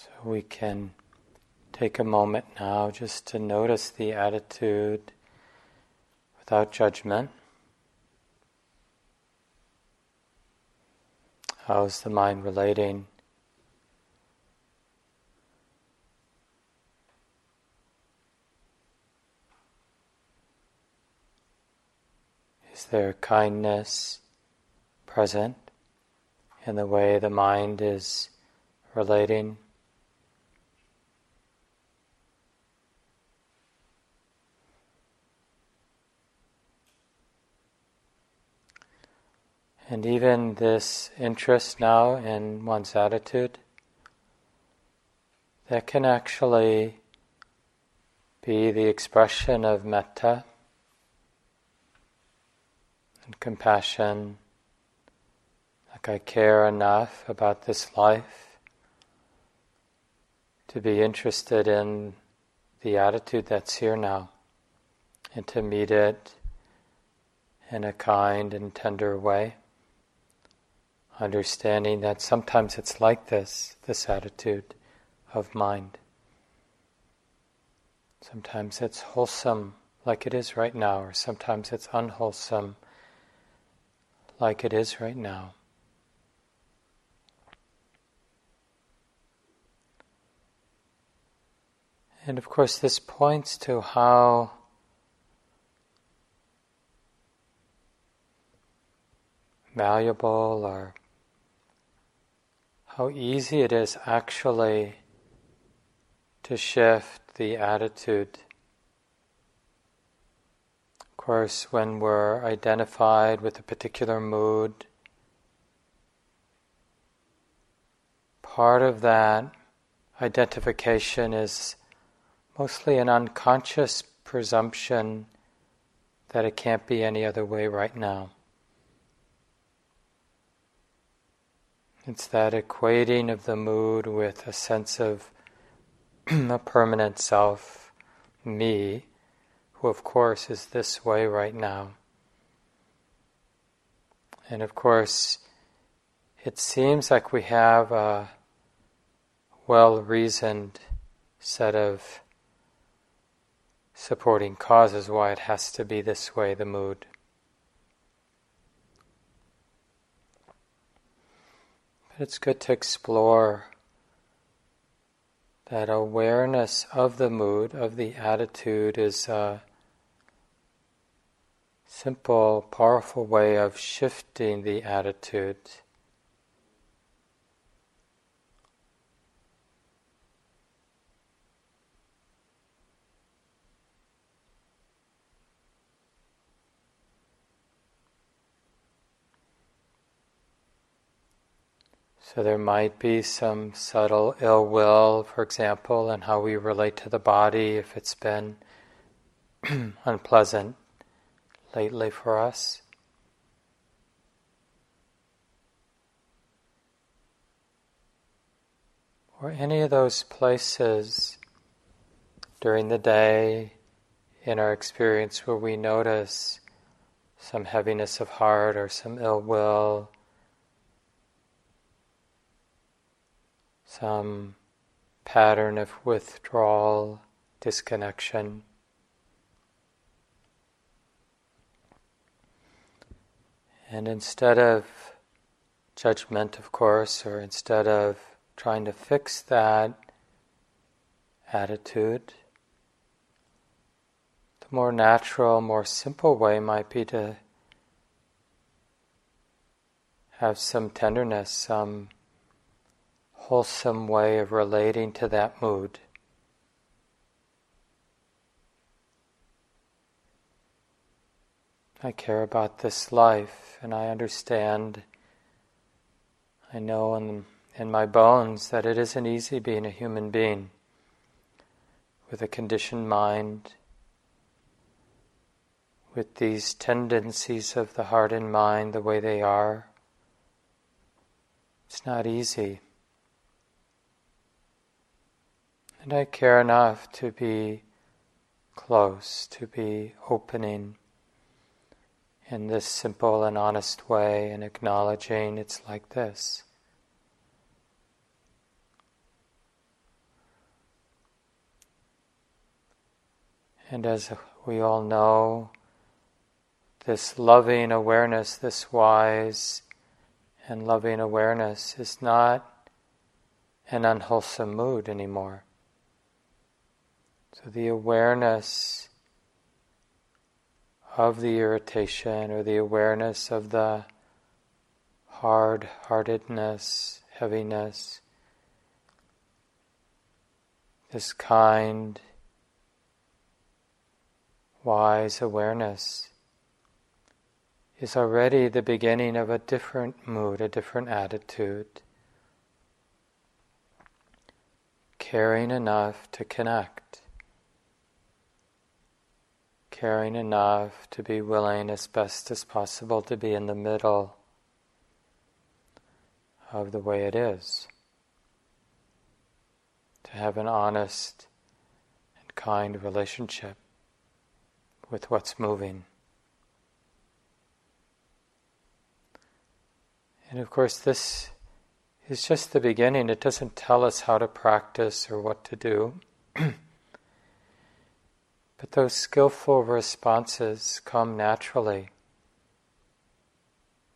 So we can take a moment now just to notice the attitude without judgment. How's the mind relating? Is there kindness present in the way the mind is relating? And even this interest now in one's attitude, that can actually be the expression of metta and compassion, like I care enough about this life to be interested in the attitude that's here now. And to meet it in a kind and tender way understanding that sometimes it's like this, this attitude of mind. Sometimes it's wholesome, like it is right now, or sometimes it's unwholesome, like it is right now. And of course, this points to how valuable or how easy it is actually to shift the attitude. Of course, when we're identified with a particular mood, part of that identification is mostly an unconscious presumption that it can't be any other way right now. It's that equating of the mood with a sense of a permanent self, me, who of course is this way right now. And of course, it seems like we have a well reasoned set of supporting causes why it has to be this way, the mood. It's good to explore that awareness of the mood, of the attitude, is a simple, powerful way of shifting the attitude. So there might be some subtle ill will, for example, in how we relate to the body if it's been unpleasant lately for us. Or any of those places during the day in our experience where we notice some heaviness of heart or some ill will some pattern of withdrawal, disconnection. And instead of judgment, of course, or instead of trying to fix that attitude, the more natural, more simple way might be to have some tenderness, some wholesome way of relating to that mood. I care about this life and I understand, I know in, in my bones that it isn't easy being a human being with a conditioned mind, with these tendencies of the heart and mind the way they are. It's not easy. And I care enough to be close, to be opening in this simple and honest way and acknowledging it's like this. And as we all know, this loving awareness, this wise and loving awareness is not an unwholesome mood anymore. So the awareness of the irritation or the awareness of the hard heartedness, heaviness, this kind, wise awareness is already the beginning of a different mood, a different attitude. Caring enough to connect. Caring enough to be willing as best as possible to be in the middle of the way it is. To have an honest and kind relationship with what's moving. And of course, this is just the beginning. It doesn't tell us how to practice or what to do. but those skillful responses come naturally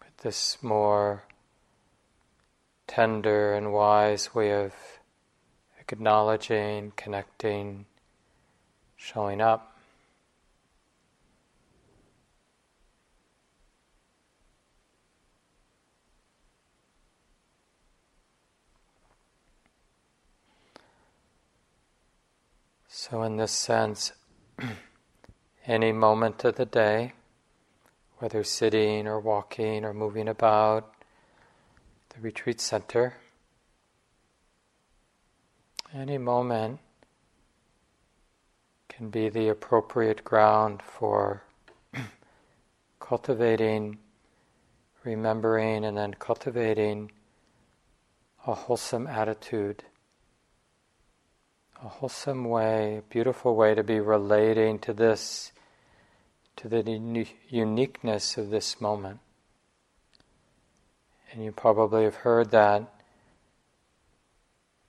with this more tender and wise way of acknowledging, connecting, showing up. So, in this sense, any moment of the day, whether sitting or walking or moving about the retreat center, any moment can be the appropriate ground for cultivating, remembering, and then cultivating a wholesome attitude a wholesome way, a beautiful way to be relating to this, to the uniqueness of this moment. And you probably have heard that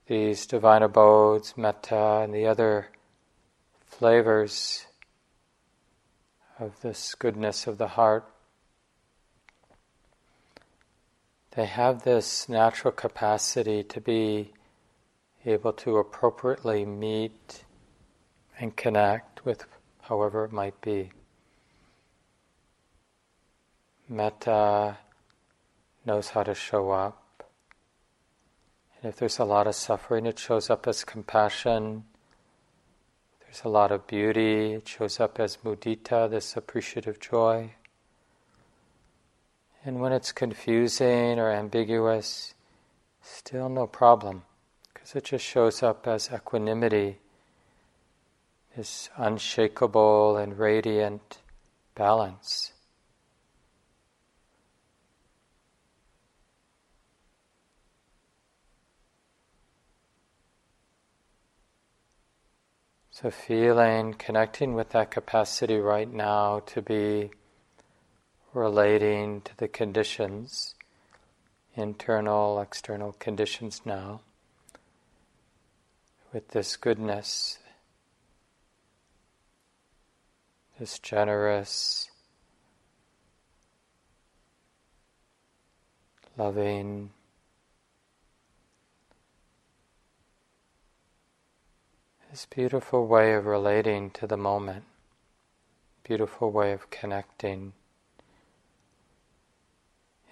these divine abodes, metta, and the other flavors of this goodness of the heart, they have this natural capacity to be able to appropriately meet and connect with however it might be. Metta knows how to show up. And if there's a lot of suffering, it shows up as compassion. If there's a lot of beauty, it shows up as mudita, this appreciative joy. And when it's confusing or ambiguous, still no problem because it just shows up as equanimity, this unshakable and radiant balance. So, feeling, connecting with that capacity right now to be relating to the conditions, internal, external conditions now with this goodness, this generous, loving, this beautiful way of relating to the moment, beautiful way of connecting.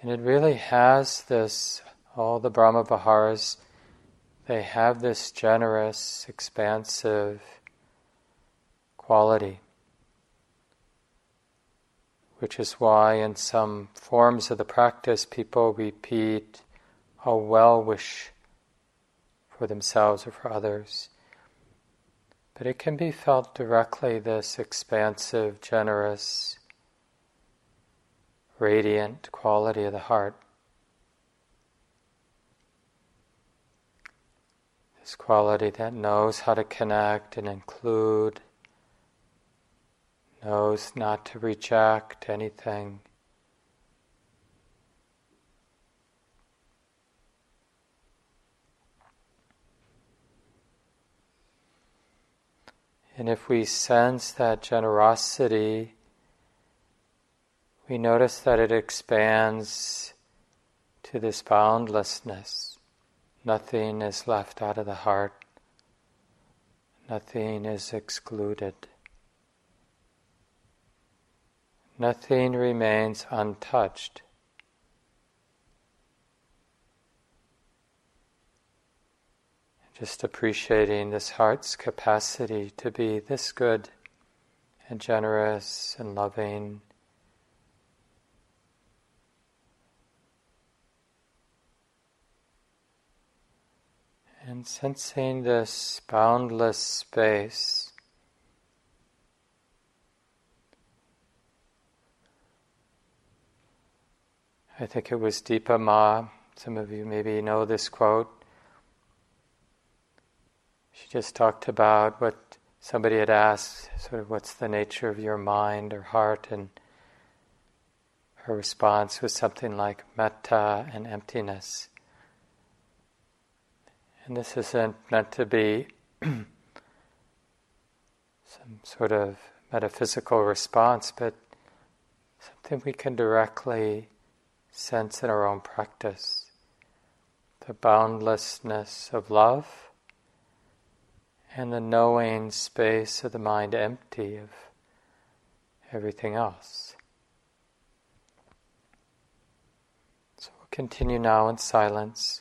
And it really has this, all the Brahma Viharas they have this generous, expansive quality, which is why in some forms of the practice people repeat a well wish for themselves or for others. But it can be felt directly this expansive, generous, radiant quality of the heart. This quality that knows how to connect and include, knows not to reject anything. And if we sense that generosity, we notice that it expands to this boundlessness. Nothing is left out of the heart, nothing is excluded. Nothing remains untouched. Just appreciating this heart's capacity to be this good and generous and loving. And sensing this boundless space. I think it was Dipa Ma. Some of you maybe know this quote. She just talked about what somebody had asked, sort of what's the nature of your mind or heart, and her response was something like metta and emptiness. And this isn't meant to be some sort of metaphysical response, but something we can directly sense in our own practice. The boundlessness of love and the knowing space of the mind empty of everything else. So we'll continue now in silence.